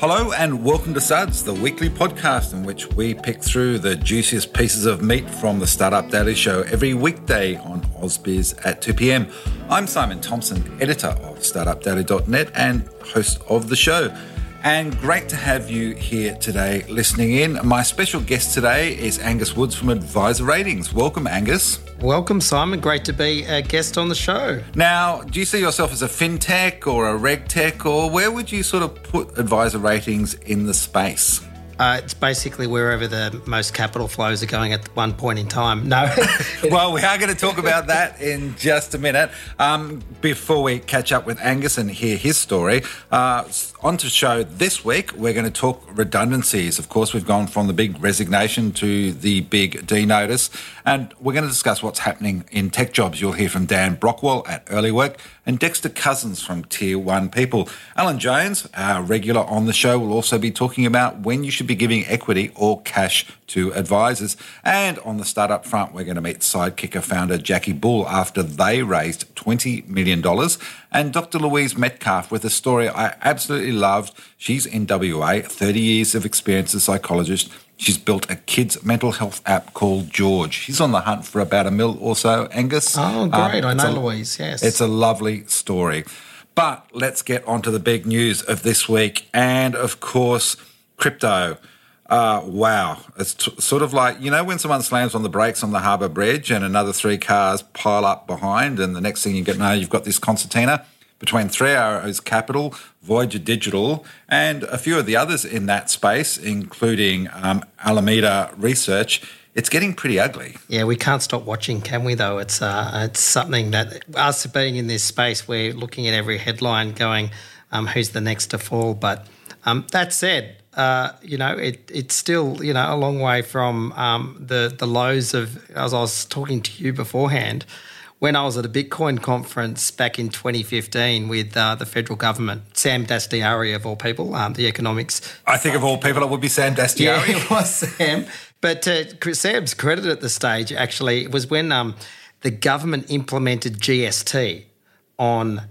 Hello and welcome to Suds, the weekly podcast in which we pick through the juiciest pieces of meat from the Startup Daily Show every weekday on AusBiz at 2 p.m. I'm Simon Thompson, editor of StartupDaily.net and host of the show. And great to have you here today listening in. My special guest today is Angus Woods from Adviser Ratings. Welcome, Angus. Welcome, Simon. Great to be a guest on the show. Now, do you see yourself as a fintech or a regtech, or where would you sort of put adviser ratings in the space? Uh, it's basically wherever the most capital flows are going at one point in time. No. well, we are going to talk about that in just a minute. Um, before we catch up with Angus and hear his story, uh, on to show this week, we're going to talk redundancies. Of course, we've gone from the big resignation to the big D notice, and we're going to discuss what's happening in tech jobs. You'll hear from Dan Brockwell at EarlyWork and Dexter Cousins from Tier 1 People. Alan Jones, our regular on the show, will also be talking about when you should be giving equity or cash to advisors. And on the startup front, we're going to meet Sidekicker founder Jackie Bull after they raised $20 million. And Dr. Louise Metcalf with a story I absolutely loved. She's in WA, 30 years of experience as a psychologist She's built a kids' mental health app called Gheorg. She's on the hunt for about a mil or so, Angus. Oh, great. Um, I know a, Louise, yes. It's a lovely story. But let's get on to the big news of this week. And of course, crypto. Uh, wow. It's t- sort of like, you know, when someone slams on the brakes on the harbour bridge and another three cars pile up behind, and the next thing you get, now you've got this concertina between Three Arrows Capital, Voyager Digital, and a few of the others in that space, including um, Alameda Research. It's getting pretty ugly. Yeah, we can't stop watching, can we? Though it's uh, it's something that us being in this space, we're looking at every headline, going, um, "Who's the next to fall?" But um, that said, uh, you know, it, it's still you know a long way from um, the the lows of as I was talking to you beforehand when I was at a Bitcoin conference back in 2015 with uh, the federal government, Sam Dastyari of all people, um, the economics. I think of all people, it would be Sam Dastyari. Yeah, it was Sam. But uh, Sam's credit at the stage actually was when um, the government implemented GST on.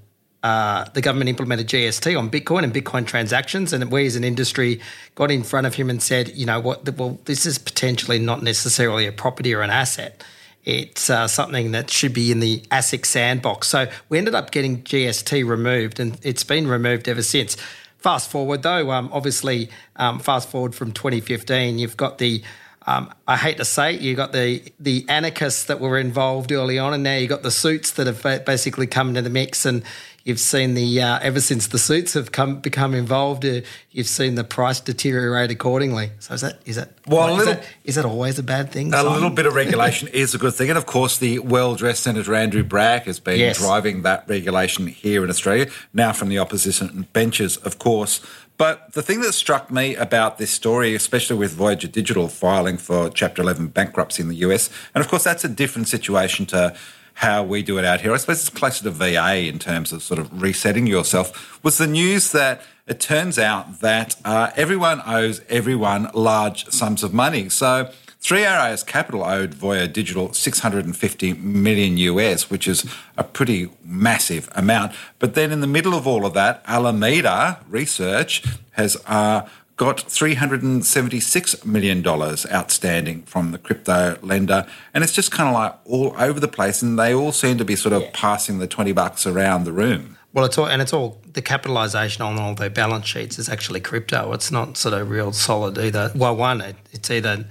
Uh, the government implemented GST on Bitcoin and Bitcoin transactions, and we as an industry got in front of him and said, you know what, well, this is potentially not necessarily a property or an asset it's uh, something that should be in the ASIC sandbox. So we ended up getting GST removed, and it's been removed ever since. Fast forward though, um, obviously, um, fast forward from 2015, you've got the um, I hate to say it, you got the the anarchists that were involved early on, and now you got the suits that have basically come into the mix, and You've seen the uh, ever since the suits have come become involved, uh, you've seen the price deteriorate accordingly. So is that is that well, little, is, that, is that always a bad thing? A Simon? little bit of regulation is a good thing, and of course, the well-dressed Senator Andrew Bragg has been yes. driving that regulation here in Australia. Now from the opposition benches, of course. But the thing that struck me about this story, especially with Voyager Digital filing for Chapter 11 bankruptcy in the US, and of course that's a different situation to how we do it out here. I suppose it's closer to VA in terms of sort of resetting yourself. Was the news that it turns out that uh, everyone owes everyone large sums of money. So Three Arrows Capital owed Voya Digital 650 million US, which is a pretty massive amount. But then in the middle of all of that, Alameda Research has uh, got $376 million outstanding from the crypto lender. And it's just kind of like all over the place. And they all seem to be sort of yeah. passing the 20 bucks around the room. Well, it's all, and it's all the capitalisation on all their balance sheets is actually crypto. It's not sort of real solid either. Well, one, it, it's either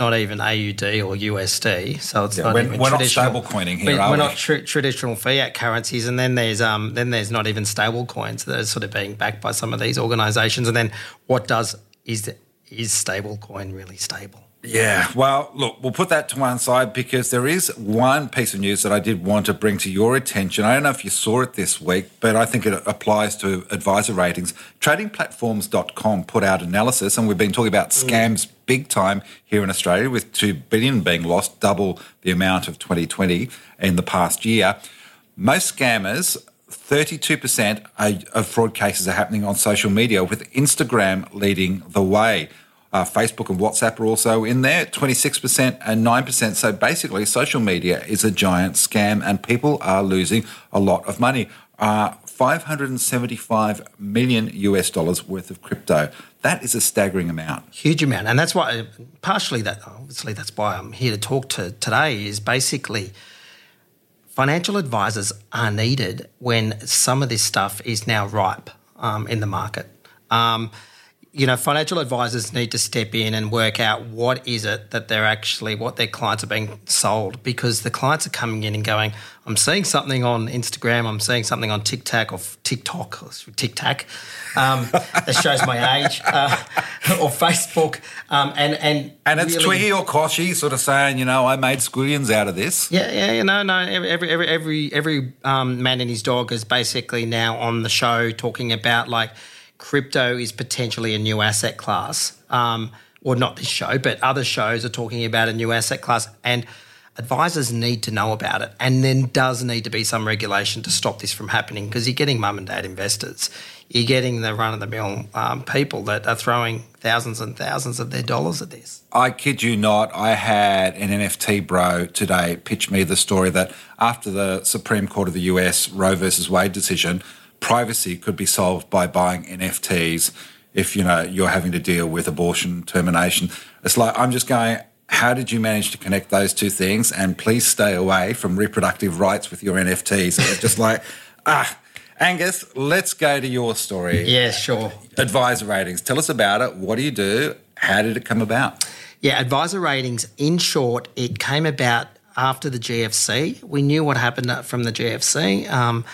not even AUD or USD. So it's yeah, not we're, even we're traditional. not stable coining here. We're, we're not traditional fiat currencies, and then there's um then there's not even stable coins that are sort of being backed by some of these organisations. And then what does is is stable coin really stable? Yeah, well, look, we'll put that to one side because there is one piece of news that I did want to bring to your attention. I don't know if you saw it this week, but I think it applies to adviser ratings. Tradingplatforms.com put out analysis, and we've been talking about mm. scams mm. Big time here in Australia, with 2 billion being lost, double the amount of 2020 in the past year. Most scammers 32% of fraud cases are happening on social media, with Instagram leading the way. Uh, Facebook and WhatsApp are also in there, 26% and 9%. So basically, social media is a giant scam and people are losing a lot of money. Uh, 575 million US dollars worth of crypto. That is a staggering amount. Huge amount. And that's why, partially, that obviously, that's why I'm here to talk to today is basically financial advisors are needed when some of this stuff is now ripe um, in the market. Um, you know, financial advisors need to step in and work out what is it that they're actually, what their clients are being sold because the clients are coming in and going, I'm seeing something on Instagram, I'm seeing something on TikTok or TikTok, or TikTok, um, that shows my age, uh, or Facebook, um, and and and it's really, Twiggy or Kochie sort of saying, you know, I made squillions out of this. Yeah, yeah, you know, no, every every every every um, man and his dog is basically now on the show talking about like crypto is potentially a new asset class. Um, or not this show, but other shows are talking about a new asset class. And advisors need to know about it. And then does need to be some regulation to stop this from happening because you're getting mum and dad investors. You're getting the run of the mill um, people that are throwing thousands and thousands of their dollars at this. I kid you not, I had an NFT bro today pitch me the story that after the Supreme Court of the US Roe versus Wade decision, privacy could be solved by buying NFTs if you know you're having to deal with abortion termination. It's like I'm just going. How did you manage to connect those two things? And please stay away from reproductive rights with your NFTs. it's just like, ah, Angus, let's go to your story. Yeah, sure. Adviser ratings. Tell us about it. What do you do? How did it come about? Yeah, adviser ratings, in short, it came about after the GFC. We knew what happened from the GFC. Um,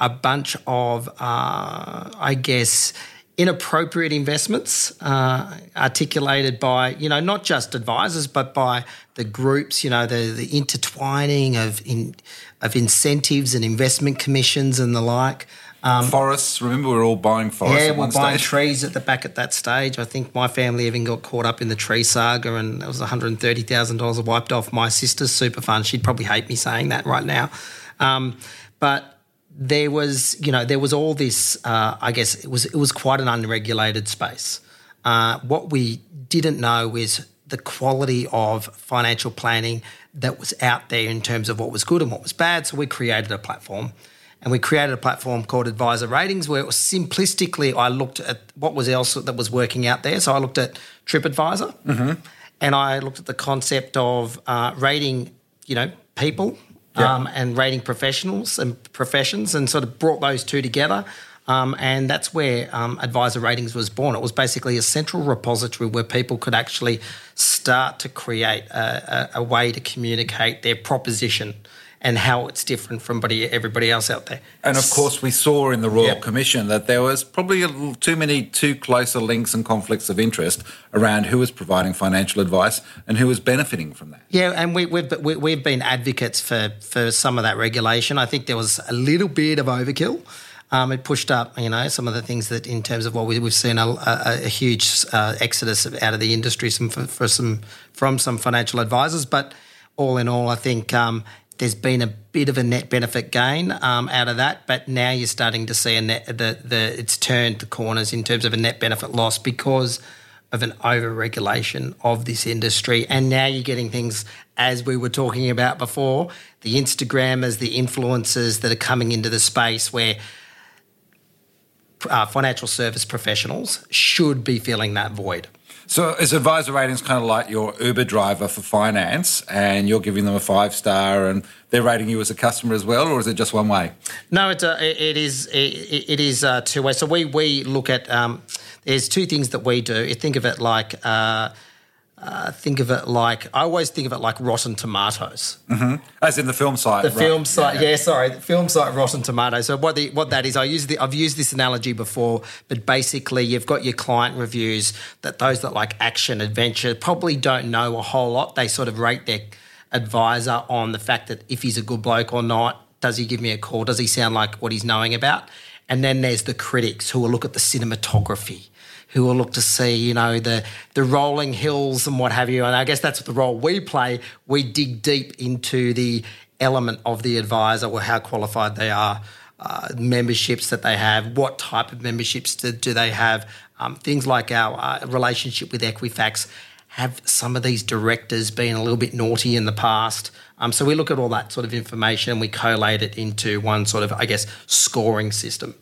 a bunch of, uh, I guess, inappropriate investments uh, articulated by, you know, not just advisors, but by the groups, you know, the, the intertwining of, in, of incentives and investment commissions and the like. Um, forests, remember we're all buying forests. Yeah, we're buying stage. trees at the back at that stage. I think my family even got caught up in the tree saga, and it was one hundred and thirty thousand dollars wiped off my sister's super fund. She'd probably hate me saying that right now, um, but there was, you know, there was all this. Uh, I guess it was it was quite an unregulated space. Uh, what we didn't know is the quality of financial planning that was out there in terms of what was good and what was bad. So we created a platform, and we created a platform called Adviser Ratings, where it was simplistically I looked at what was else that was working out there. So I looked at TripAdvisor, mm-hmm. and I looked at the concept of uh, rating, you know, people um, and rating professionals and professions and sort of brought those two together. Um, and that's where um, Adviser Ratings was born. It was basically a central repository where people could actually start to create a, a, a way to communicate their proposition and how it's different from everybody else out there. And of course, we saw in the Royal. Commission that there was probably too many too closer links and conflicts of interest around who was providing financial advice and who was benefiting from that. Yeah, and we, we've we've been advocates for for some of that regulation. I think there was a little bit of overkill. Um, it pushed up, you know, some of the things that, in terms of what we, have seen, a, a, a huge uh, exodus out of the industry some, for, for, some from some financial advisors. But all in all, I think um, there's been a bit of a net benefit gain um, out of that, but now you're starting to see a net, the, the, it's turned the corners in terms of a net benefit loss because of an over regulation of this industry. And now you're getting things, as we were talking about before, the Instagrammers, the influencers that are coming into the space where uh, financial service professionals should be filling that void. So is adviser ratings kind of like your Uber driver for finance and you're giving them a five star and they're rating you as a customer as well, or is it just one way? No, it's a, it is it, it is uh, two ways. So we we look at um, there's two things that we do. Think of it like. Uh, uh, think of it like I always think of it like Rotten Tomatoes, mm-hmm. as in the film site. The right. film site, yeah, yeah. sorry, the film site Rotten Tomatoes. So what the what that is, I use the I've used this analogy before, but basically you've got your client reviews that those that like action adventure probably don't know a whole lot. They sort of rate their advisor on the fact that if he's a good bloke or not. Does he give me a call? Does he sound like what he's knowing about? And then there's the critics who will look at the cinematography who will look to see, you know, the the rolling hills and what have you. And I guess that's the role we play. We dig deep into the element of the advisor or how qualified they are, uh, memberships that they have, what type of memberships do, do they have, um, things like our uh, relationship with Equifax. Have some of these directors been a little bit naughty in the past? Um, so we look at all that sort of information and we collate it into one sort of, I guess, scoring system.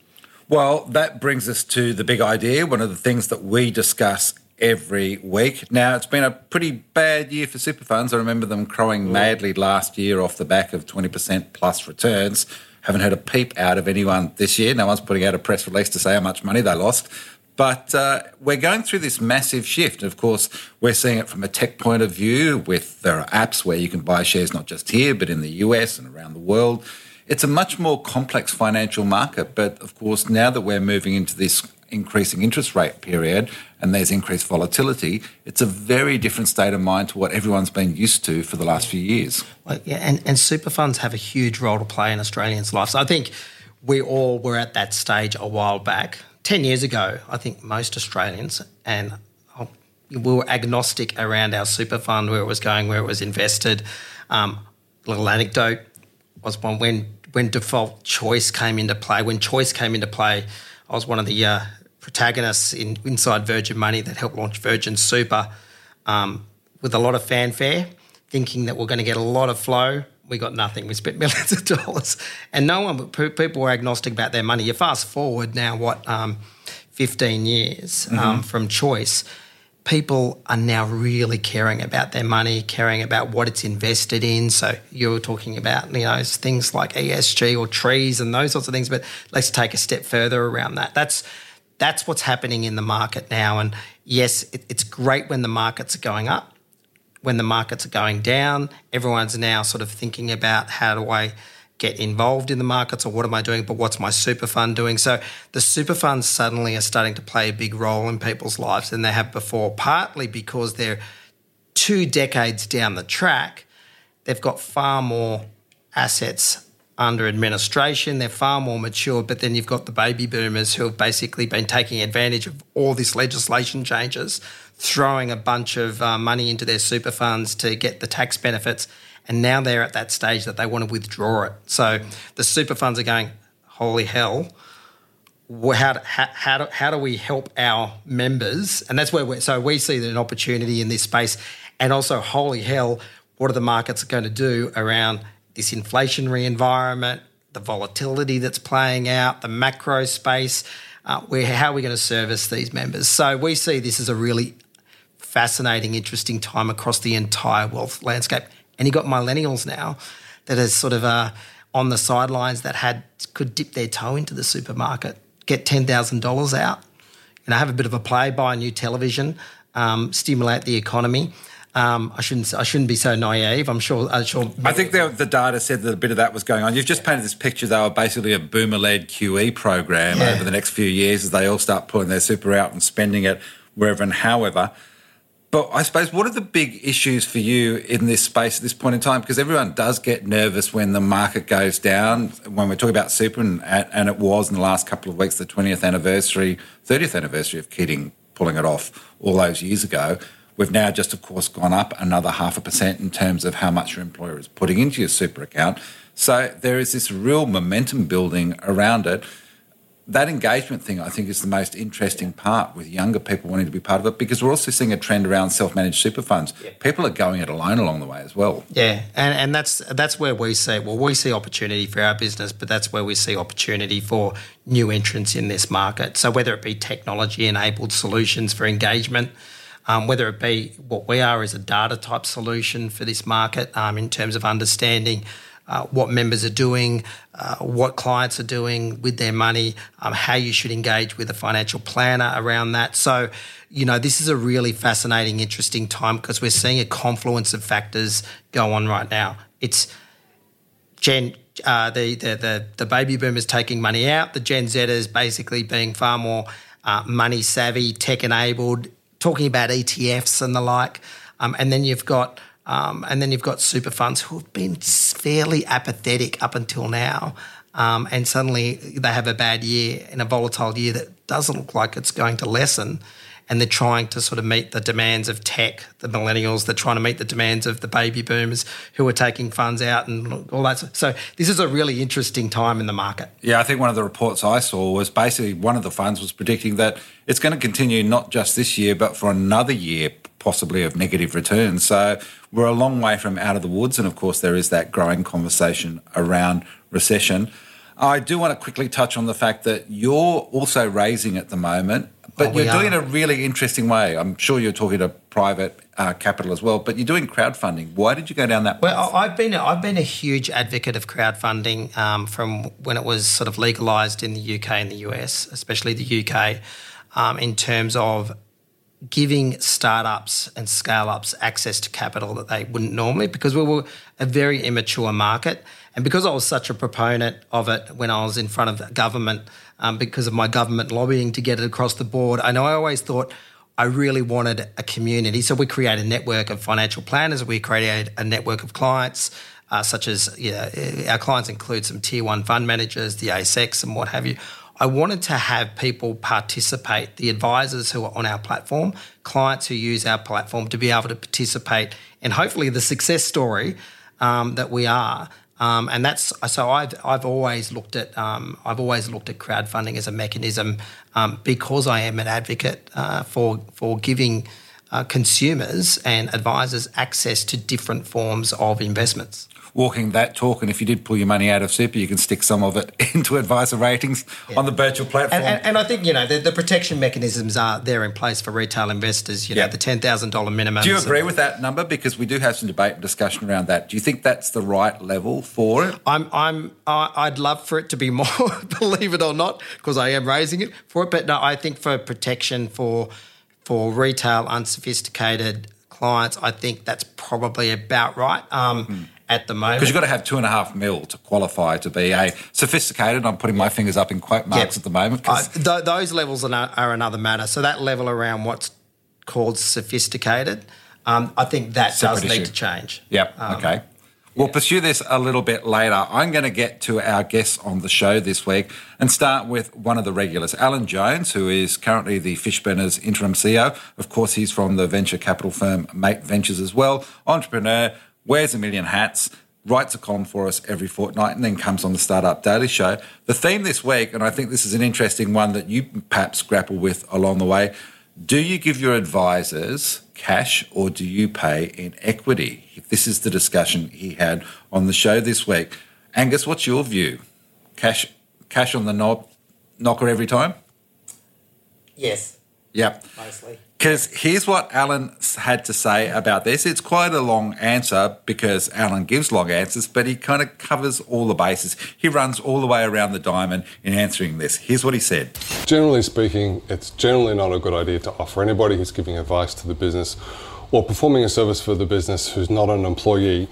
Well, that brings us to the big idea, one of the things that we discuss every week. Now, it's been a pretty bad year for super funds. I remember them crowing madly last year off the back of 20% plus returns. Haven't heard a peep out of anyone this year. No one's putting out a press release to say how much money they lost. But uh, we're going through this massive shift. Of course, we're seeing it from a tech point of view with there are apps where you can buy shares not just here, but in the US and around the world. It's a much more complex financial market. But of course, now that we're moving into this increasing interest rate period and there's increased volatility, it's a very different state of mind to what everyone's been used to for the last few years. Well, yeah, and, and super funds have a huge role to play in Australians' lives. I think we all were at that stage a while back 10 years ago, I think most Australians, and we were agnostic around our super fund, where it was going, where it was invested. Um, little anecdote was one when, when default choice came into play, when choice came into play, I was one of the uh, protagonists in inside Virgin Money that helped launch Virgin Super um, with a lot of fanfare, thinking that we're going to get a lot of flow we got nothing. We spent millions of dollars, and no one. People were agnostic about their money. You fast forward now, what, um, fifteen years um, mm-hmm. um, from choice. People are now really caring about their money, caring about what it's invested in. So you're talking about you know things like ESG or trees and those sorts of things. But let's take a step further around that. That's that's what's happening in the market now. And yes, it, it's great when the markets are going up when the markets are going down, everyone's now sort of thinking about how do I get involved in the markets or what am I doing, but what's my super fund doing? So the super funds suddenly are starting to play a big role in people's lives than they have before, partly because they're two decades down the track, they've got far more assets under administration. They're far more mature, but then you've got the baby boomers who have basically been taking advantage of all this legislation changes throwing a bunch of uh, money into their super funds to get the tax benefits. And now they're at that stage that they want to withdraw it. So the super funds are going, holy hell. How do, how, how, how do we help our members? And that's where we so we see an opportunity in this space. And also, holy hell, what are the markets going to do around this inflationary environment, the volatility that's playing out, the macro space? Uh, where, how are we going to service these members? So we see this as a really fascinating, interesting time across the entire wealth landscape. And you got millennials now that are sort of uh, on the sidelines that had could dip their toe into the supermarket, get ten thousand dollars out, you know, have a bit of a play, buy a new television, um, stimulate the economy. Um, I shouldn't. I shouldn't be so naive. I'm sure. I'm sure. I think the, the, data said that a bit of that was going on. You've just painted this picture, though, of basically a boomer-led QE program yeah. over the next few years as they all start pulling their super out and spending it wherever and however. But I suppose, what are the big issues for you in this space at this point in time? Because everyone does get nervous when the market goes down. When we're talking about super, and, and it was in the last couple of weeks the 20th anniversary, 30th anniversary of Keating pulling it off all those years ago. We've now just, of course, gone up another half a percent in terms of how much your employer is putting into your super account. So there is this real momentum building around it that engagement thing, I think, is the most interesting part with younger people wanting to be part of it because we're also seeing a trend around self-managed super funds. Yeah. People are going it alone along the way as well. Yeah, and and that's that's where we see well, we see opportunity for our business, but that's where we see opportunity for new entrants in this market. So whether it be technology-enabled solutions for engagement. Um, whether it be what we are as a data type solution for this market um, in terms of understanding uh, what members are doing, uh, what clients are doing with their money, um, how you should engage with a financial planner around that. So, you know, this is a really fascinating, interesting time because we're seeing a confluence of factors go on right now. It's Gen, uh, the, the, the, the baby boomers taking money out, the Gen Zers basically being far more uh, money savvy, tech enabled, talking about ETFs and the like. Um, and then you've got um, and then you've got super funds who have been fairly apathetic up until now. Um, and suddenly they have a bad year in a volatile year that doesn't look like it's going to lessen. And they're trying to sort of meet the demands of tech, the millennials. They're trying to meet the demands of the baby boomers who are taking funds out and all that. So this is a really interesting time in the market. Yeah, I think one of the reports I saw was basically one of the funds was predicting that it's going to continue not just this year, but for another year possibly of negative returns. So we're a long way from out of the woods. And of course, there is that growing conversation around recession. I do want to quickly touch on the fact that you're also raising at the moment, but oh, you're doing it a really interesting way. I'm sure you're talking to private uh, capital as well, but you're doing crowdfunding. Why did you go down that path? Well, I've been I've been a huge advocate of crowdfunding um, from when it was sort of legalised in the UK and the US, especially the UK, um, in terms of giving startups and scale ups access to capital that they wouldn't normally because we were a very immature market. And because I was such a proponent of it when I was in front of government, um, because of my government lobbying to get it across the board, I know I always thought I really wanted a community. So we create a network of financial planners, we create a network of clients. Uh, such as know, our clients include some tier one fund managers, the ASX, and what have you. I wanted to have people participate, the advisors who are on our platform, clients who use our platform to be able to participate in hopefully the success story um, that we are. Um, and that's so I've I've always looked at um, I've always looked at crowdfunding as a mechanism um, because I am an advocate uh, for for giving uh, consumers and advisors access to different forms of investments walking that talk. And if you did pull your money out of super, you can stick some of it into adviser ratings yeah. on the Birchal platform. And, and, and, I think, you know, the, the, protection mechanisms are there in place for retail investors, you know, the $10,000 minimum. Do you agree with that number? Because we do have some debate and discussion around that. Do you think that's the right level for it? I'm, I'm, I'd love for it to be more, believe it or not, because I am raising it for it. But no, I think for protection for, for retail unsophisticated clients, I think that's probably about right. Um, mm at the moment. Because you've got to have two and a half mil to qualify to be a sophisticated. I'm putting my fingers up in quote marks yep. at the moment. Uh, th- those levels are, are, another matter. So that level around what's called sophisticated, um, I think that does issue. need to change. Yep. Um, okay. We'll pursue this a little bit later. I'm going to get to our guests on the show this week and start with one of the regulars, Alan Jones, who is currently the Fishburners interim CEO. Of course, he's from the venture capital firm M8 Ventures as well. Entrepreneur, wears a million hats, writes a column for us every fortnight, and then comes on the Startup Daily Show. The theme this week, and I think this is an interesting one that you perhaps grapple with along the way do you give your advisors cash or do you pay in equity? This is the discussion he had on the show this week. Angus, what's your view? Cash cash on the knob knocker every time? Yes. Yep. Mostly. Because here's what Alan had to say about this. It's quite a long answer because Alan gives long answers, but he kind of covers all the bases. He runs all the way around the diamond in answering this. Here's what he said Generally speaking, it's generally not a good idea to offer anybody who's giving advice to the business or performing a service for the business who's not an employee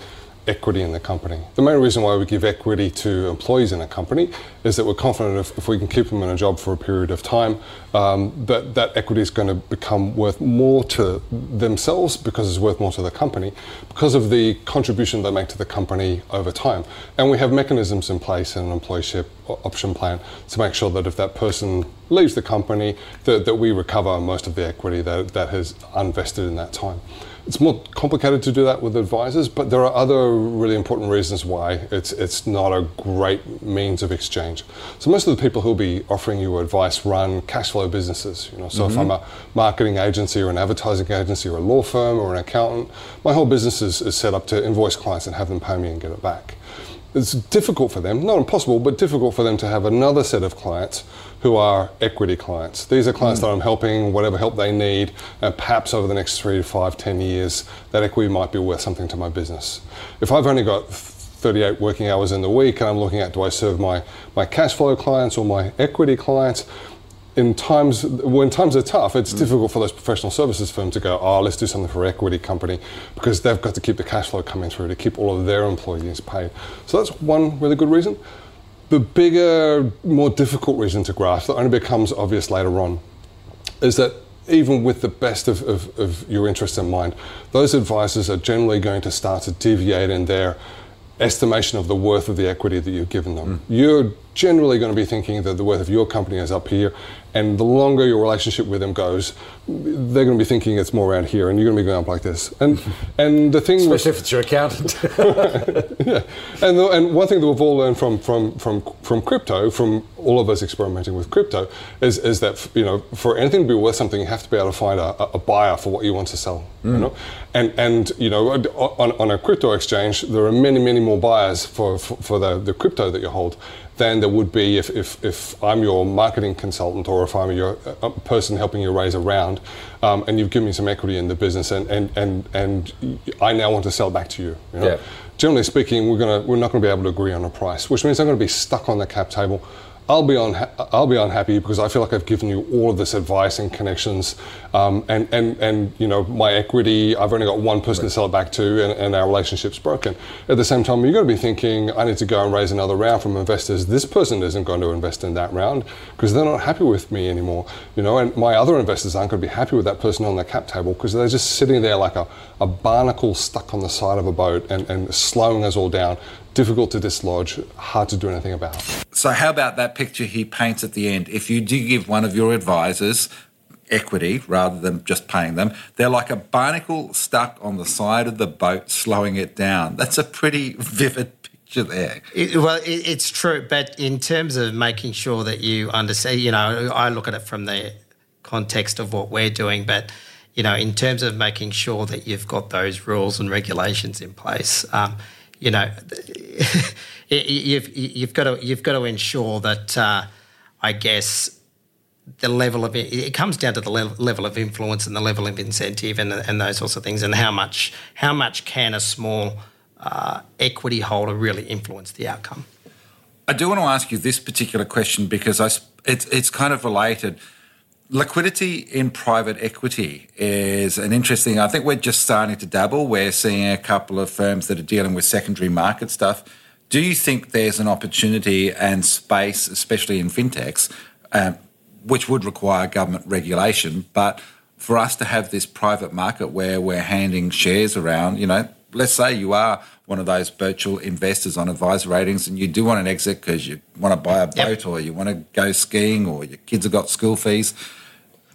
equity in the company. The main reason why we give equity to employees in a company is that we're confident if, if we can keep them in a job for a period of time, um, that that equity is going to become worth more to themselves because it's worth more to the company because of the contribution they make to the company over time. And we have mechanisms in place in an employee share option plan to make sure that if that person leaves the company, that, that we recover most of the equity that, that has invested in that time. It's more complicated to do that with advisors, but there are other really important reasons why it's it's not a great means of exchange. So most of the people who'll be offering you advice run cash flow businesses. You know, so mm-hmm. if I'm a marketing agency or an advertising agency or a law firm or an accountant, my whole business is, is set up to invoice clients and have them pay me and get it back. It's difficult for them, not impossible, but difficult for them to have another set of clients who are equity clients. These are clients mm. that I'm helping, whatever help they need, and perhaps over the next three to five, ten years, that equity might be worth something to my business. If I've only got 38 working hours in the week and I'm looking at do I serve my, my cash flow clients or my equity clients, in times when times are tough, it's mm. difficult for those professional services firms to go, oh, let's do something for equity company because they've got to keep the cash flow coming through to keep all of their employees paid. So that's one really good reason. The bigger, more difficult reason to grasp that only becomes obvious later on is that even with the best of, of, of, your interests in mind, those advisors are generally going to start to deviate in their estimation of the worth of the equity that you've given them. Mm. You're generally going to be thinking that the worth of your company is up here, and the longer your relationship with them goes, they're going to be thinking it's more around here, and you're going to be going up like this. And and the thing, especially with, if it's your accountant. yeah, and the, and one thing that we've all learned from from from from crypto, from all of us experimenting with crypto, is is that you know for anything to be worth something, you have to be able to find a, a buyer for what you want to sell. Mm. You know, and and you know on, on a crypto exchange, there are many many more buyers for for, for the, the crypto that you hold than there would be if, if, if I'm your marketing consultant or if I'm your uh, person helping you raise a round um, and you've given me some equity in the business and, and, and, and I now want to sell back to you. you know? yeah. Generally speaking, we're, gonna, we're not going to be able to agree on a price, which means I'm going to be stuck on the cap table I'll be on. I'll be unhappy because I feel like I've given you all of this advice and connections, um, and and and you know my equity. I've only got one person right. to sell it back to, and, and, our relationship's broken. At the same time, you're going to be thinking, I need to go and raise another round from investors. This person isn't going to invest in that round because they're not happy with me anymore. You know, and my other investors aren't going to be happy with that person on the cap table because they're just sitting there like a, a barnacle stuck on the side of a boat and, and slowing us all down difficult to dislodge, hard to do anything about. So, how about that picture he paints at the end? If you do give one of your advisors equity rather than just paying them, they're like a barnacle stuck on the side of the boat, slowing it down. That's a pretty vivid picture there. It, well, it, it's true, but in terms of making sure that you understand, you know, I look at it from the context of what we're doing, but you know, in terms of making sure that you've got those rules and regulations in place. Um, you know, you've you've got to you've got to ensure that uh, I guess the level of it, comes down to the level of influence and the level of incentive and, and those sorts of things and how much how much can a small uh, equity holder really influence the outcome. I do want to ask you this particular question because I, it's it's kind of related liquidity in private equity is an interesting. I think we're just starting to dabble. We're seeing a couple of firms that are dealing with secondary market stuff. Do you think there's an opportunity and space, especially in fintechs, um, which would require government regulation, but for us to have this private market where we're handing shares around, you know, let's say you are one of those Birchal investors on adviser ratings and you do want an exit because you want to buy a boat yep. or you want to go skiing or your kids have got school fees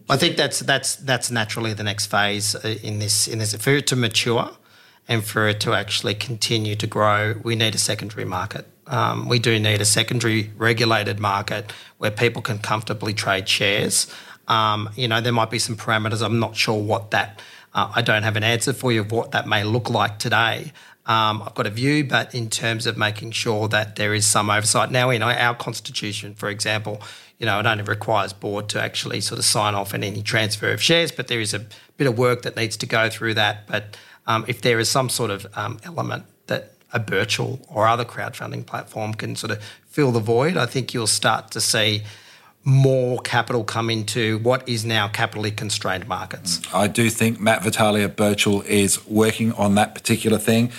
I think that's that's that's naturally the next phase uh, in this in this for it to mature and for it to actually continue to grow. We need a secondary market. Um, we do need a secondary regulated market where people can comfortably trade shares. Um, you know, there might be some parameters. I'm not sure what that. Uh, I don't have an answer for you of what that may look like today. Um, I've got a view, but in terms of making sure that there is some oversight. Now, in our constitution, for example, you know, it only requires board to actually sort of sign off on any transfer of shares, but there is a bit of work that needs to go through that. But um, if there is some sort of um, element that a Birchal or other crowdfunding platform can sort of fill the void, I think you'll start to see more capital come into what is now capitally constrained markets. I do think Matt Vitale at Birchal is working on that particular thing.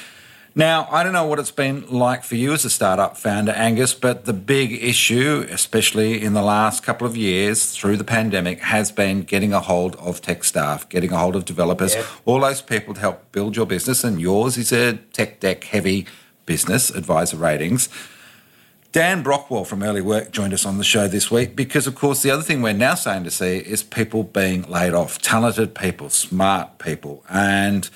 Now, I don't know what it's been like for you as a startup founder, Angus, but the big issue, especially in the last couple of years through the pandemic, has been getting a hold of tech staff, getting a hold of developers, all those people to help build your business. And yours is a tech deck heavy business, adviser ratings. Dan Brockwell from EarlyWork joined us on the show this week because, of course, the other thing we're now starting to see is people being laid off, talented people, smart people. And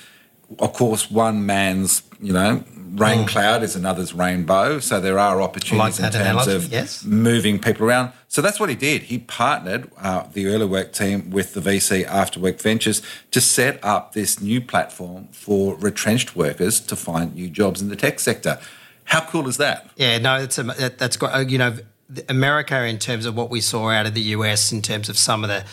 of course, one man's, you know, rain mm. cloud is another's rainbow. So there are opportunities like in terms analogy, of yes. moving people around. So that's what he did. He partnered uh, the early work team with the VC After Work Ventures to set up this new platform for retrenched workers to find new jobs in the tech sector. How cool is that? Yeah, no, that's a, that's great. Uh, you know, America in terms of what we saw out of the US in terms of some of the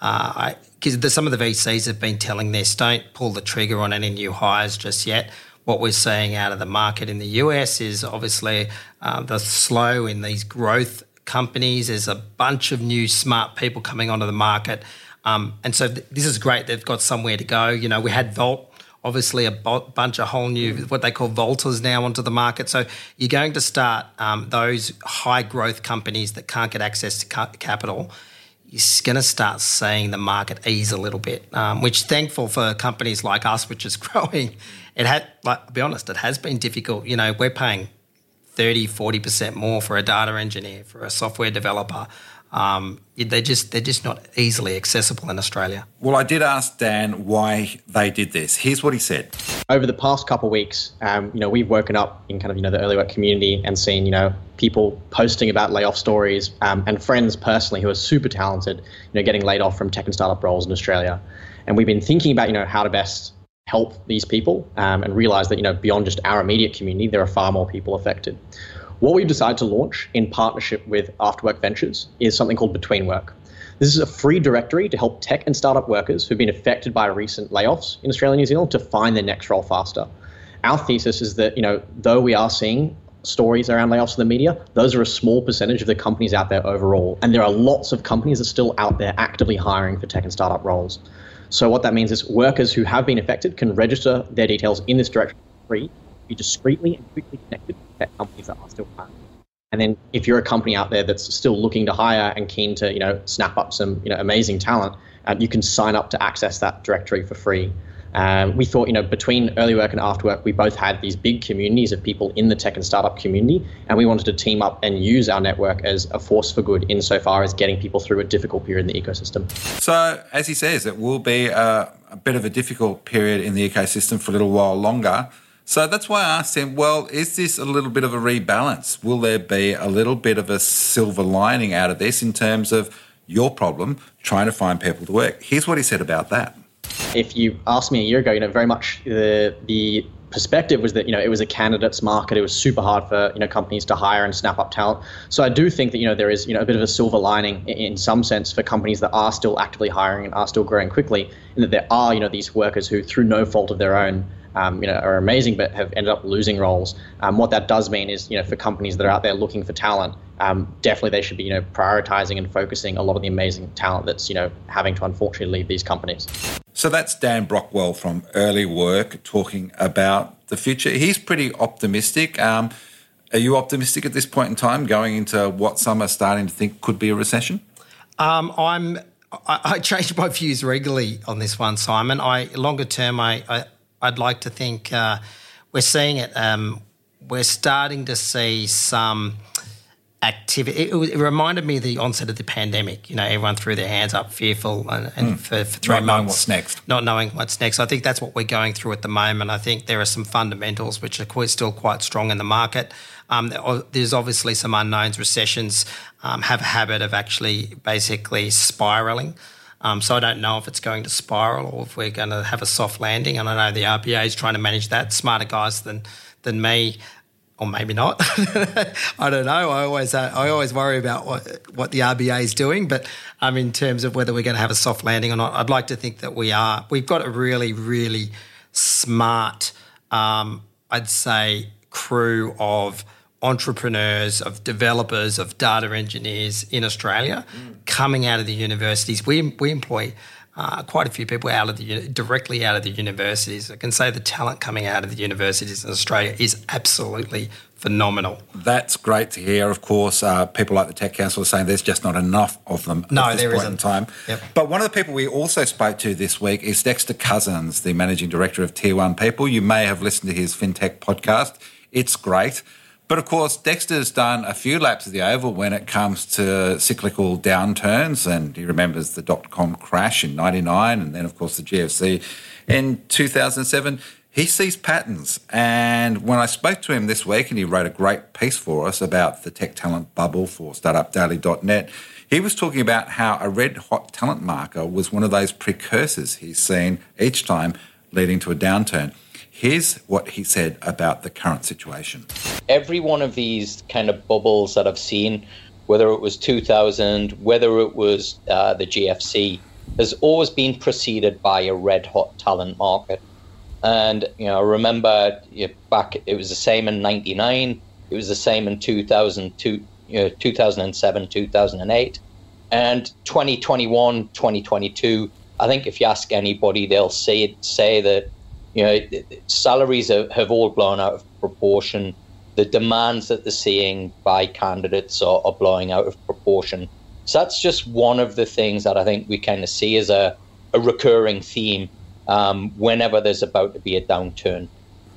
uh, because some of the VCs have been telling this, don't pull the trigger on any new hires just yet. What we're seeing out of the market in the US is obviously uh, the slow in these growth companies. There's a bunch of new smart people coming onto the market. Um, and so th- this is great. They've got somewhere to go. You know, we had Volt, obviously a bunch of whole new, what they call Volters now onto the market. So you're going to start um, those high growth companies that can't get access to ca- capital you're going to start seeing the market ease a little bit, um, which thankful for companies like us, which is growing. It had, like, to be honest, it has been difficult. You know, we're paying 30, 40% more for a data engineer, for a software developer. um, they just they're just not easily accessible in Australia. Well, I did ask Dan why they did this. Here's what he said. Over the past couple of weeks, um, you know, we've woken up in kind of you know the early work community and seen you know people posting about layoff stories um, and friends personally who are super talented, you know, getting laid off from tech and startup roles in Australia. And we've been thinking about you know how to best help these people um, and realize that you know beyond just our immediate community, there are far more people affected. What we've decided to launch in partnership with Afterwork Ventures is something called Between Work. This is a free directory to help tech and startup workers who've been affected by recent layoffs in Australia and New Zealand to find their next role faster. Our thesis is that, you know, though we are seeing stories around layoffs in the media, those are a small percentage of the companies out there overall. And there are lots of companies that are still out there actively hiring for tech and startup roles. So what that means is workers who have been affected can register their details in this directory free, be discreetly and quickly connected with companies that are still hiring. And then if you're a company out there that's still looking to hire and keen to, you know, snap up some, you know, amazing talent, um, you can sign up to access that directory for free. Um, we thought, you know, between early work and after work, we both had these big communities of people in the tech and startup community, and we wanted to team up and use our network as a force for good insofar as getting people through a difficult period in the ecosystem. So, as he says, it will be a, a bit of a difficult period in the ecosystem for a little while longer. So that's why I asked him, well, is this a little bit of a rebalance? Will there be a little bit of a silver lining out of this in terms of your problem trying to find people to work? Here's what he said about that. If you asked me a year ago, you know, very much the the perspective was that you know it was a candidates market. It was super hard for you know companies to hire and snap up talent. So I do think that you know there is you know a bit of a silver lining in, in some sense for companies that are still actively hiring and are still growing quickly, that there are you know these workers who through no fault of their own um, you know, are amazing but have ended up losing roles. Um, what that does mean is, you know, for companies that are out there looking for talent, um, definitely they should be, you know, prioritizing and focusing a lot of the amazing talent that's, you know, having to unfortunately leave these companies. So that's Dan Brockwell from EarlyWork talking about the future. He's pretty optimistic. Um, are you optimistic at this point in time, going into what some are starting to think could be a recession? Um, I'm. I, I, change my views regularly on this one, Simon. I longer term, I, I I'd like to think uh, we're seeing it. Um, we're starting to see some activity. It, it, reminded me of the onset of the pandemic. You know, everyone threw their hands up, fearful, and, and mm. for, for, three not months, knowing what's next. Not knowing what's next. I think that's what we're going through at the moment. I think there are some fundamentals which are quite, still quite strong in the market. Um, there's obviously some unknowns. Recessions um, have a habit of actually basically spiraling. Um, so I don't know if it's going to spiral or if we're going to have a soft landing. And I know the RBA is trying to manage that. Smarter guys than than me, or maybe not. I don't know. I always uh, I always worry about what what the RBA is doing, but um, in terms of whether we're going to have a soft landing or not, I'd like to think that we are. We've got a really really smart, um, I'd say, crew of entrepreneurs, of developers, of data engineers in Australia mm. coming out of the universities. We, we employ uh, quite a few people out of the directly out of the universities. I can say the talent coming out of the universities in Australia is absolutely phenomenal. That's great to hear. Of course, uh, people like the Tech Council are saying there's just not enough of them no, at this there point isn't. in time. Yep. But one of the people we also spoke to this week is Dexter Cousins, the managing director of Tier One People. You may have listened to his FinTech podcast. It's great. But of course, Dexter's done a few laps of the oval when it comes to cyclical downturns, and he remembers the dot com crash in '99, and then of course the GFC in 2007. He sees patterns, and when I spoke to him this week, and he wrote a great piece for us about the tech talent bubble for StartupDaily.net, he was talking about how a red hot talent marker was one of those precursors he's seen each time leading to a downturn. Here's what he said about the current situation. Every one of these kind of bubbles that I've seen, whether it was 2000, whether it was uh, the GFC, has always been preceded by a red hot talent market. And, you know, I remember back, it was the same in 99, it was the same in 2002, you know, 2007, 2008. And 2021, 2022, I think if you ask anybody, they'll say, say that you know, salaries have, have all blown out of proportion. The demands that they're seeing by candidates are, are blowing out of proportion. So that's just one of the things that I think we kind of see as a, a recurring theme um, whenever there's about to be a downturn.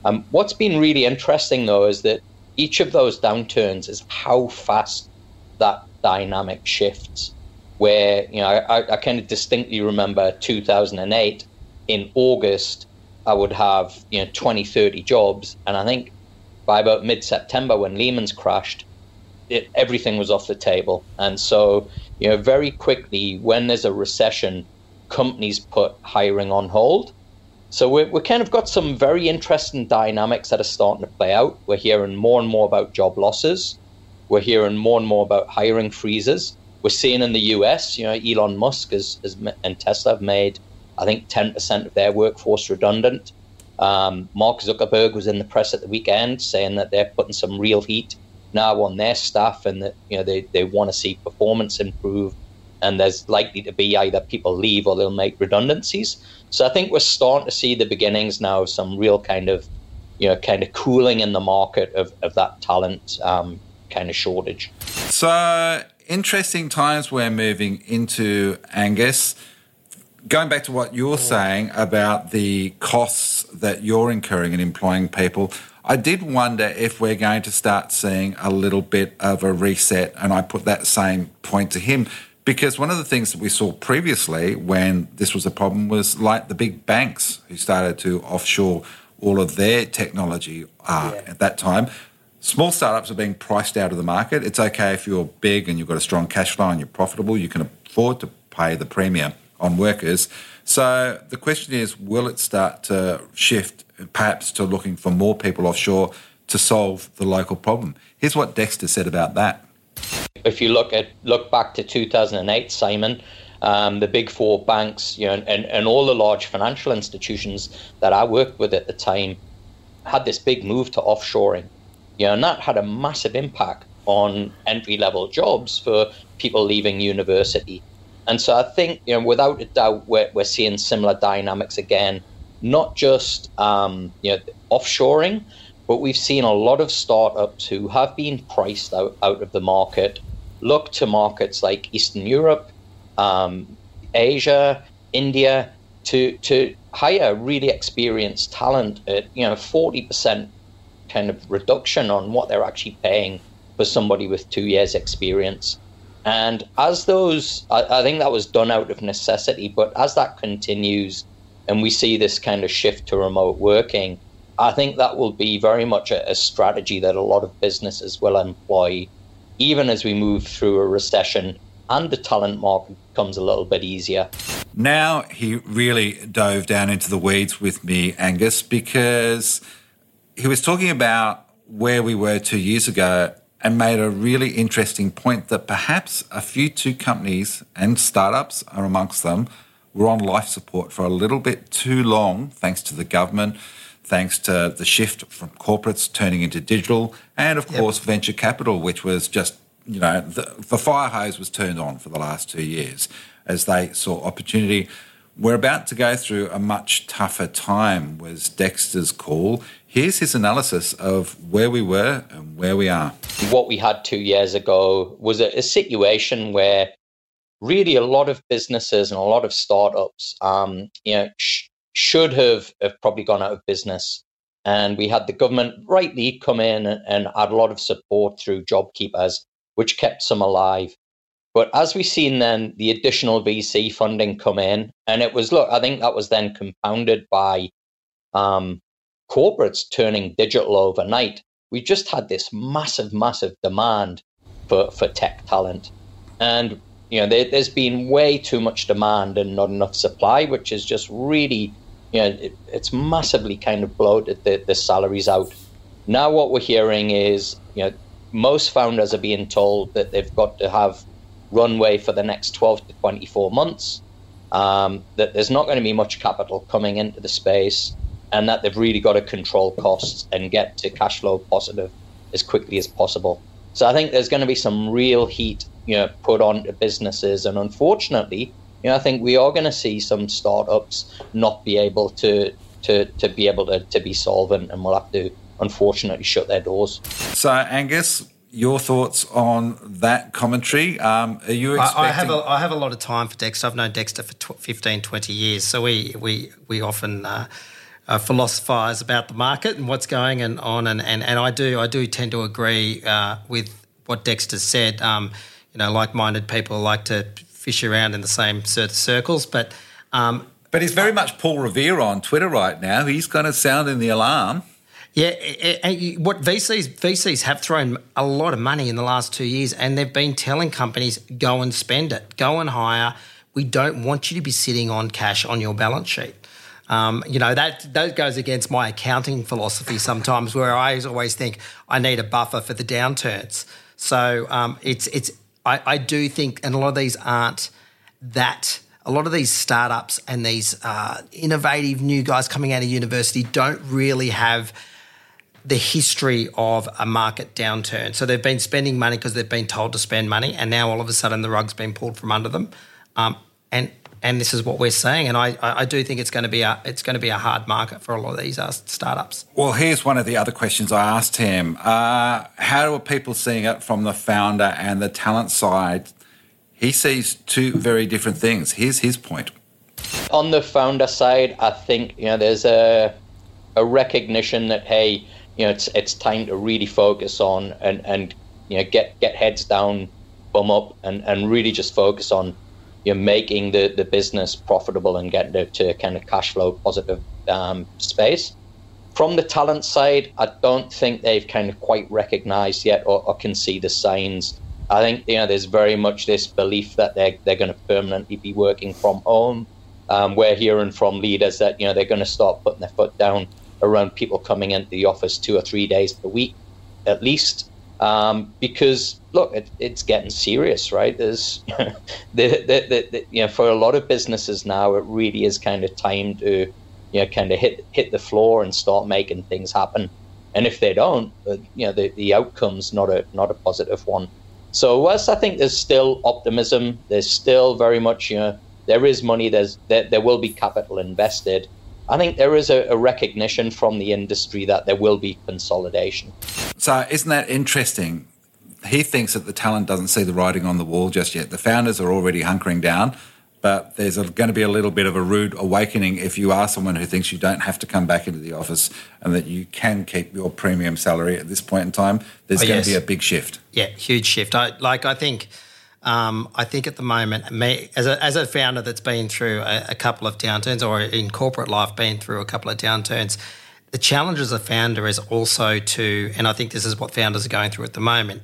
Um, what's been really interesting, though, is that each of those downturns is how fast that dynamic shifts where, you know, I, I kind of distinctly remember 2008 in August, I would have, you know, 20, 30 jobs. And I think by about mid September, when Lehman's crashed, it, everything was off the table. And so, you know, very quickly, when there's a recession, companies put hiring on hold. So we we kind of got some very interesting dynamics that are starting to play out. We're hearing more and more about job losses. We're hearing more and more about hiring freezes. We're seeing in the US, you know, Elon Musk has, and Tesla have made, I think, 10% of their workforce redundant. Um, Mark Zuckerberg was in the press at the weekend saying that they're putting some real heat now on their staff and that you know they, they want to see performance improve and there's likely to be either people leave or they'll make redundancies. So I think we're starting to see the beginnings now of some real kind of you know kind of cooling in the market of, of that talent um, kind of shortage. So interesting times we're moving into Angus. Going back to what you're saying about the costs that you're incurring in employing people, I did wonder if we're going to start seeing a little bit of a reset, and I put that same point to him because one of the things that we saw previously when this was a problem was like the big banks who started to offshore all of their technology uh, yeah. at that time. Small startups are being priced out of the market. It's okay if you're big and you've got a strong cash flow and you're profitable, you can afford to pay the premium on workers. So the question is will it start to shift perhaps to looking for more people offshore to solve the local problem. Here's what Dexter said about that. If you look at look back to 2008, Simon, um, the big four banks, you know, and, and all the large financial institutions that I worked with at the time had this big move to offshoring. You know, and that had a massive impact on entry level jobs for people leaving university. And so I think, you know, without a doubt, we're, we're seeing similar dynamics again not just um, you know offshoring, but we've seen a lot of startups who have been priced out, out of the market look to markets like Eastern Europe, um, Asia, India to to hire really experienced talent at you know forty percent kind of reduction on what they're actually paying for somebody with two years experience. And as those, I, I think that was done out of necessity, but as that continues, and we see this kind of shift to remote working, I think that will be very much a, a strategy that a lot of businesses will employ, even as we move through a recession and the talent market becomes a little bit easier. Now he really dove down into the weeds with me, Angus, because he was talking about where we were two years ago and made a really interesting point that perhaps a few two companies and startups are amongst them were on life support for a little bit too long, thanks to the government, thanks to the shift from corporates turning into digital, and of yep. course, venture capital, which was just, you know, the, the fire hose was turned on for the last two years as they saw opportunity. We're about to go through a much tougher time, was Dexter's call. Here's his analysis of where we were and where we are. What we had two years ago was a, a situation where really a lot of businesses and a lot of startups, um, you know, sh- should have, have probably gone out of business. And we had the government rightly come in and, and add a lot of support through JobKeepers, which kept some alive. But as we've seen then the additional VC funding come in, and it was, look, I think that was then compounded by um, corporates turning digital overnight. We just had this massive, massive demand for, for tech talent. And you know, there, has been way too much demand and not enough supply, which is just really, you know, it, it's massively kind of bloated the, the salaries out. Now, what we're hearing is, you know, most founders are being told that they've got to have runway for the next 12 to 24 months, um, that there's not going to be much capital coming into the space, and that they've really got to control costs and get to cash flow positive as quickly as possible. So I think there's going to be some real heat you know put onto businesses, and unfortunately, you know I think we are going to see some startups not be able to to to be able to to be solvent, and we'll have to unfortunately shut their doors. So Angus, your thoughts on that commentary? Um, are you expecting... I, I, have a, I have a lot of time for Dexter. I've known Dexter for tw- 15, 20 years. So we, we, we often uh, uh, philosophize about the market and what's going and on. And, and, and I do I do tend to agree uh, with what Dexter said. Um, you know, like-minded people like to fish around in the same circles. But um, but he's very much Paul Revere on Twitter right now. He's kind of sounding the alarm. Yeah, what VCs VCs have thrown a lot of money in the last two years, and they've been telling companies go and spend it, go and hire. We don't want you to be sitting on cash on your balance sheet. Um, you know that that goes against my accounting philosophy sometimes, where I always think I need a buffer for the downturns. So um, it's it's I, I do think, and a lot of these aren't that a lot of these startups and these uh, innovative new guys coming out of university don't really have the history of a market downturn. So they've been spending money because they've been told to spend money, and now all of a sudden the rug's been pulled from under them. Um, and and this is what we're seeing. And I, I do think it's going to be a it's going to be a hard market for a lot of these uh, startups. Well, here's one of the other questions I asked him: uh, How are people seeing it from the founder and the talent side? He sees two very different things. Here's his point. On the founder side, I think you know there's a a recognition that hey you know, it's it's time to really focus on and and you know get get heads down, bum up, and and really just focus on you know making the the business profitable and get to, to kind of cash flow positive um, space. From the talent side, I don't think they've kind of quite recognised yet or, or can see the signs. I think you know there's very much this belief that they're they're going to permanently be working from home. Um, we're hearing from leaders that you know they're going to start putting their foot down around people coming into the office two or three days per week at least. Um, because look, it, it's getting serious, right? There's the, the, the, you know for a lot of businesses now, it really is kind of time to you know kind of hit hit the floor and start making things happen. And if they don't, uh, you know the, the outcome's not a not a positive one. So whilst I think there's still optimism, there's still very much you know there is money, there's there, there will be capital invested. I think there is a, a, recognition from the industry that there will be consolidation. So, isn't that interesting? He thinks that the talent doesn't see the writing on the wall just yet. The founders are already hunkering down, but there's a, going to be a little bit of a rude awakening if you are someone who thinks you don't have to come back into the office and that you can keep your premium salary at this point in time. There's oh, going yes. to be a big shift. Yeah, huge shift. I, like, I think um, I think at the moment, me, as, a, as a founder that's been through a, a, couple of downturns or in corporate life been through a couple of downturns, the challenge as a founder is also to, and I think this is what founders are going through at the moment,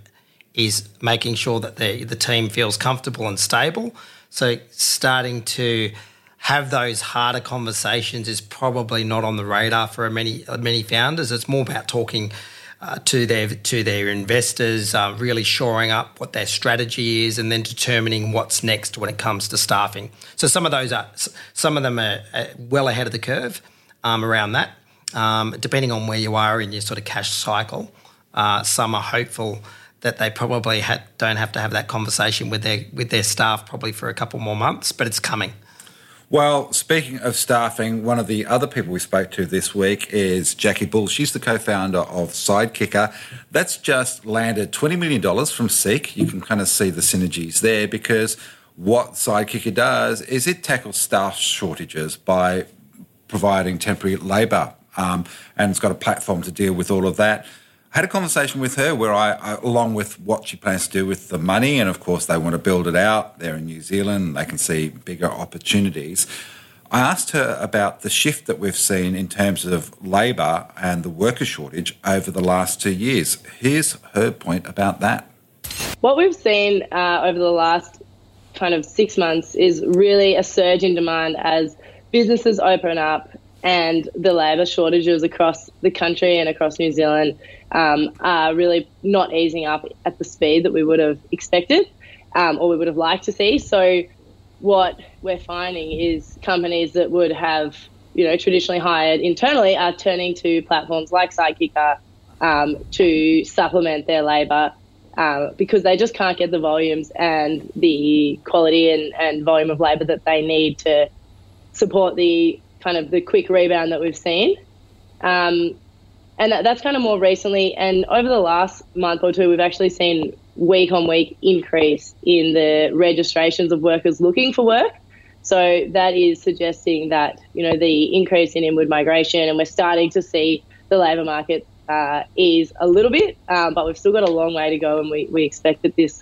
is making sure that the, the team feels comfortable and stable. So starting to have those harder conversations is probably not on the radar for many many founders. It's more about talking uh, to their to their investors, uh, really shoring up what their strategy is, and then determining what's next when it comes to staffing. So some of those are some of them are, well ahead of the curve um, around that. Um, depending on where you are in your sort of cash cycle, uh, some are hopeful that they probably don't have to have that conversation with their with their staff probably for a couple more months, but it's coming. Well, speaking of staffing, one of the other people we spoke to this week is Jackie Bull. She's the co founder of Sidekicker. That's just landed $20 million from Seek. You can kind of see the synergies there because what Sidekicker does is it tackles staff shortages by providing temporary labour. Um, and it's got a platform to deal with all of that I had a conversation with her where I, I, along with what she plans to do with the money, and of course they want to build it out. They're in New Zealand; they can see bigger opportunities. I asked her about the shift that we've seen in terms of labour and the worker shortage over the last two years. Here's her point about that. What we've seen uh, over the last kind of six months is really a surge in demand as businesses open up and the labour shortages across the country and across New Zealand um, are really not easing up at the speed that we would have expected um, or we would have liked to see. So, what we're finding is companies that would have, you know, traditionally hired internally are turning to platforms like Sidekicker um, to supplement their labour uh, because they just can't get the volumes and the quality and, and volume of labour that they need to support the kind of the quick rebound that we've seen. Um, and that, that's kind of more recently. And over the last month or two, we've actually seen week on week increase in the registrations of workers looking for work. So that is suggesting that you know the increase in inward migration, and we're starting to see the labour market uh, ease a little bit, um, but we've still got a long way to go, and we, we expect that this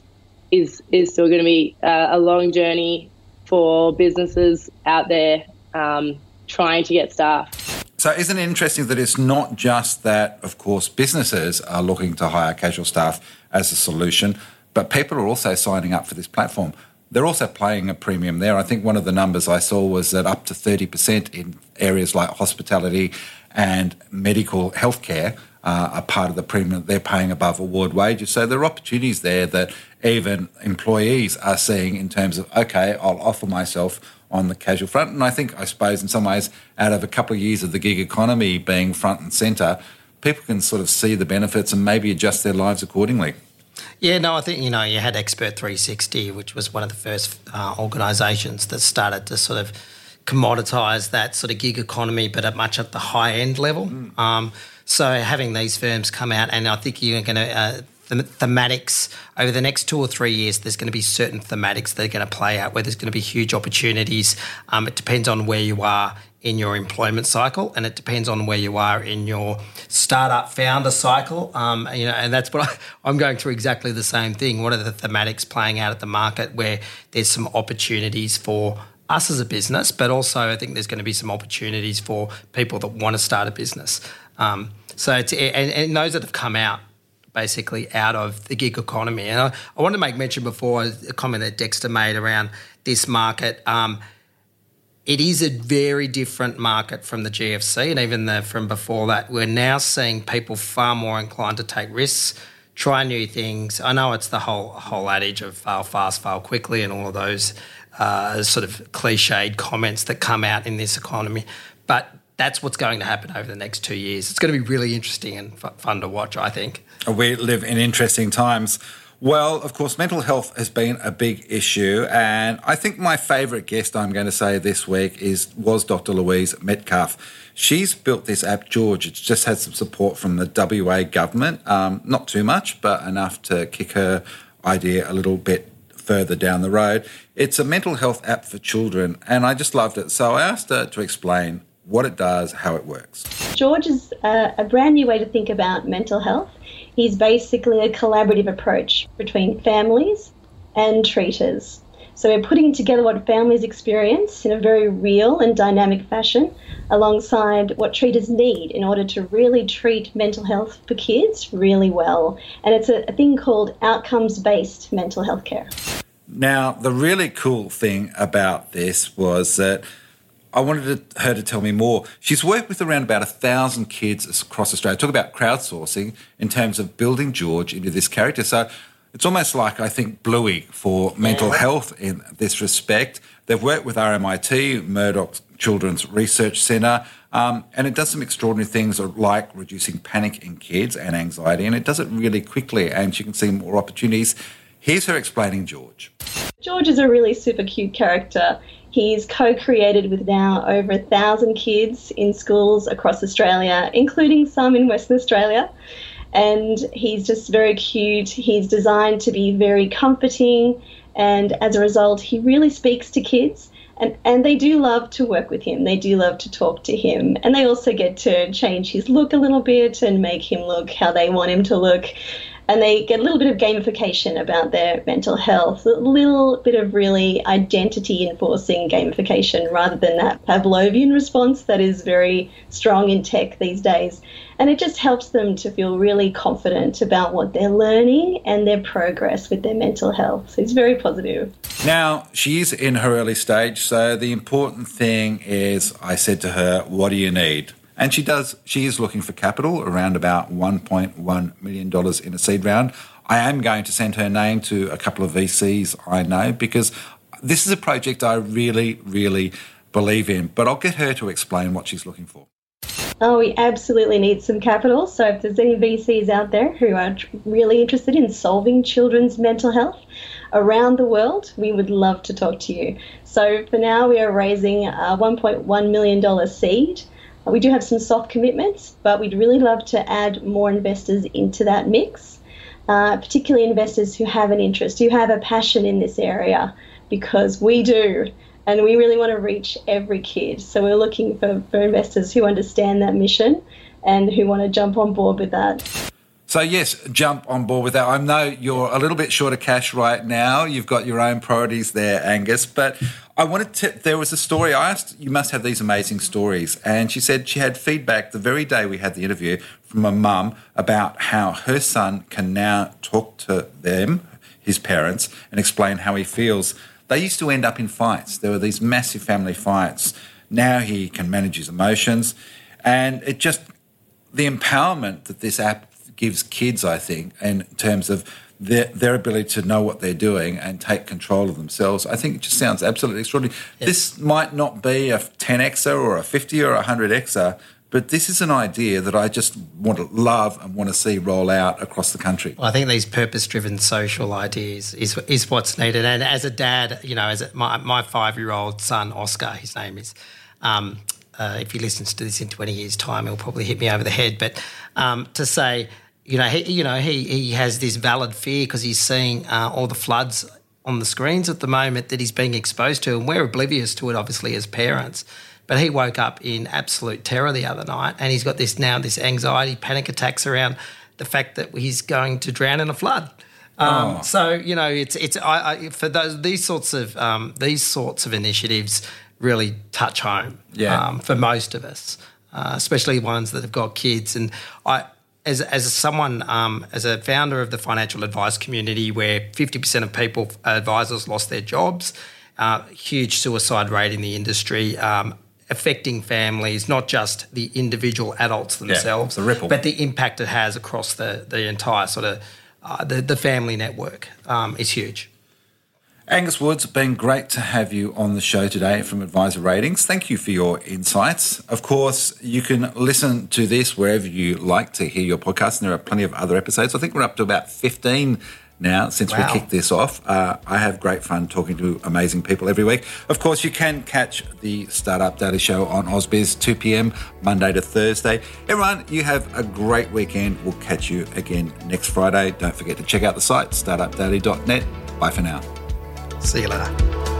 is is still going to be uh, a long journey for businesses out there um, trying to get staff. So, isn't it interesting that it's not just that, of course, businesses are looking to hire casual staff as a solution, but people are also signing up for this platform. They're also paying a premium there. I think one of the numbers I saw was that up to 30% in areas like hospitality and medical healthcare uh, are part of the premium they're paying above award wages. So there are opportunities there that even employees are seeing in terms of, okay, I'll offer myself on the casual front. And I think, I suppose, in some ways, out of a couple of years of the gig economy being front and centre, people can sort of see the benefits and maybe adjust their lives accordingly. Yeah, no, I think, you know, you had Expert 360, which was one of the first uh, organisations that started to sort of commoditise that sort of gig economy, but at much at the high end level. Mm. Um, so having these firms come out, and I think you're going to uh, thematics over the next two or three years. There's going to be certain thematics that are going to play out where there's going to be huge opportunities. Um, it depends on where you are in your employment cycle, and it depends on where you are in your startup founder cycle. Um, you know, and that's what I, am going through exactly the same thing. What are the thematics playing out at the market where there's some opportunities for us as a business, but also I think there's going to be some opportunities for people that want to start a business. Um, so and, and, those that have come out basically out of the gig economy. And I, I wanted to make mention before a comment that Dexter made around this market. Um, it is a very different market from the GFC and even the, from before that. We're now seeing people far more inclined to take risks, try new things. I know it's the whole whole adage of fail fast, fail quickly, and all of those uh, sort of cliched comments that come out in this economy, but that's what's going to happen over the next two years. It's going to be really interesting and f- fun to watch, I think. We live in interesting times. Well, of course, mental health has been a big issue, and I think my favourite guest I'm going to say this week is was Dr. Louise Metcalf. She's built this app, Gheorg. It's just had some support from the WA government, um, not too much, but enough to kick her idea a little bit further down the road. It's a mental health app for children, and I just loved it. So I asked her to explain what it does, how it works. Gheorg is a, a, brand new way to think about mental health. He's basically a collaborative approach between families and treaters. So we're putting together what families experience in a very real and dynamic fashion alongside what treaters need in order to really treat mental health for kids really well. And it's a, a thing called outcomes based mental health care. Now, the really cool thing about this was that I wanted her to tell me more. She's worked with around about a thousand kids across Australia. Talk about crowdsourcing in terms of building Gheorg into this character. So it's almost like I think Bluey for mental yeah. health in this respect. They've worked with RMIT, Murdoch Children's Research Centre, um, and it does some extraordinary things like reducing panic in kids and anxiety, and it does it really quickly, and she can see more opportunities. Here's her explaining Gheorg. Gheorg is a really super cute character. He's co created with now over a thousand kids in schools across Australia, including some in Western Australia. And he's just very cute. He's designed to be very comforting. And as a result, he really speaks to kids. And, and they do love to work with him. They do love to talk to him. And they also get to change his look a little bit and make him look how they want him to look and they get a little bit of gamification about their mental health, a little bit of really identity enforcing gamification rather than that Pavlovian response that is very strong in tech these days. And it just helps them to feel really confident about what they're learning and their progress with their mental health. So it's very positive. Now, she's in her early stage, so the important thing is I said to her, What do you need? And she does. She is looking for capital, around about 1.1 million dollars in a seed round. I am going to send her name to a couple of VCs I know because this is a project I really, really believe in. But I'll get her to explain what she's looking for. Oh, we absolutely need some capital. So if there's any VCs out there who are really interested in solving children's mental health around the world, we would love to talk to you. So for now, we are raising a $1.1 million seed. We do have some soft commitments, but we'd really love to add more investors into that mix, uh, particularly investors who have an interest, who have a passion in this area, because we do. And we really want to reach every kid. So we're looking for, for investors who understand that mission and who want to jump on board with that. So yes, jump on board with that. I know you're a little bit short of cash right now. You've got your own priorities there, Angus. But I wanted to. There was a story I asked. You must have these amazing stories, and she said she had feedback the very day we had the interview from a mum about how her son can now talk to them, his parents, and explain how he feels. They used to end up in fights. There were these massive family fights. Now he can manage his emotions, and it just the empowerment that this app gives kids, I think, in terms of their, their ability to know what they're doing and take control of themselves. I think it just sounds absolutely extraordinary. Yes. This might not be a 10xer or a 50 or a 100xer, but this is an idea that I just want to love and want to see roll out across the country. Well, I think these purpose-driven social ideas is is what's needed. And as a dad, you know, as a, my my five-year-old son Oscar, his name is. Um, uh, if he listens to this in 20 years' time, he'll probably hit me over the head. But um, to say you know, he, you know, he, he has this valid fear because he's seeing uh, all the floods on the screens at the moment that he's being exposed to, and we're oblivious to it, obviously, as parents. But he woke up in absolute terror the other night, and he's got this now this anxiety, panic attacks around the fact that he's going to drown in a flood. Um, oh. So you know, it's it's I, I, for those these sorts of um, these sorts of initiatives really touch home. Yeah. Um, for most of us, uh, especially ones that have got kids, and I as, as someone, um, as a founder of the financial advice community, where 50% of people, advisors, lost their jobs, uh, huge suicide rate in the industry, um, affecting families, not just the individual adults themselves, yeah, the ripple. but the impact it has across the, the entire sort of uh, the, the family network um, is huge. Angus Woods, been great to have you on the show today from Adviser Ratings. Thank you for your insights. Of course, you can listen to this wherever you like to hear your podcast, and there are plenty of other episodes. I think we're up to about 15 now since wow. we kicked this off. Uh, I have great fun talking to amazing people every week. Of course, you can catch the Startup Daily Show on Ausbiz 2 p.m. Monday to Thursday. Everyone, you have a great weekend. We'll catch you again next Friday. Don't forget to check out the site startupdaily.net. Bye for now. 四爷来了。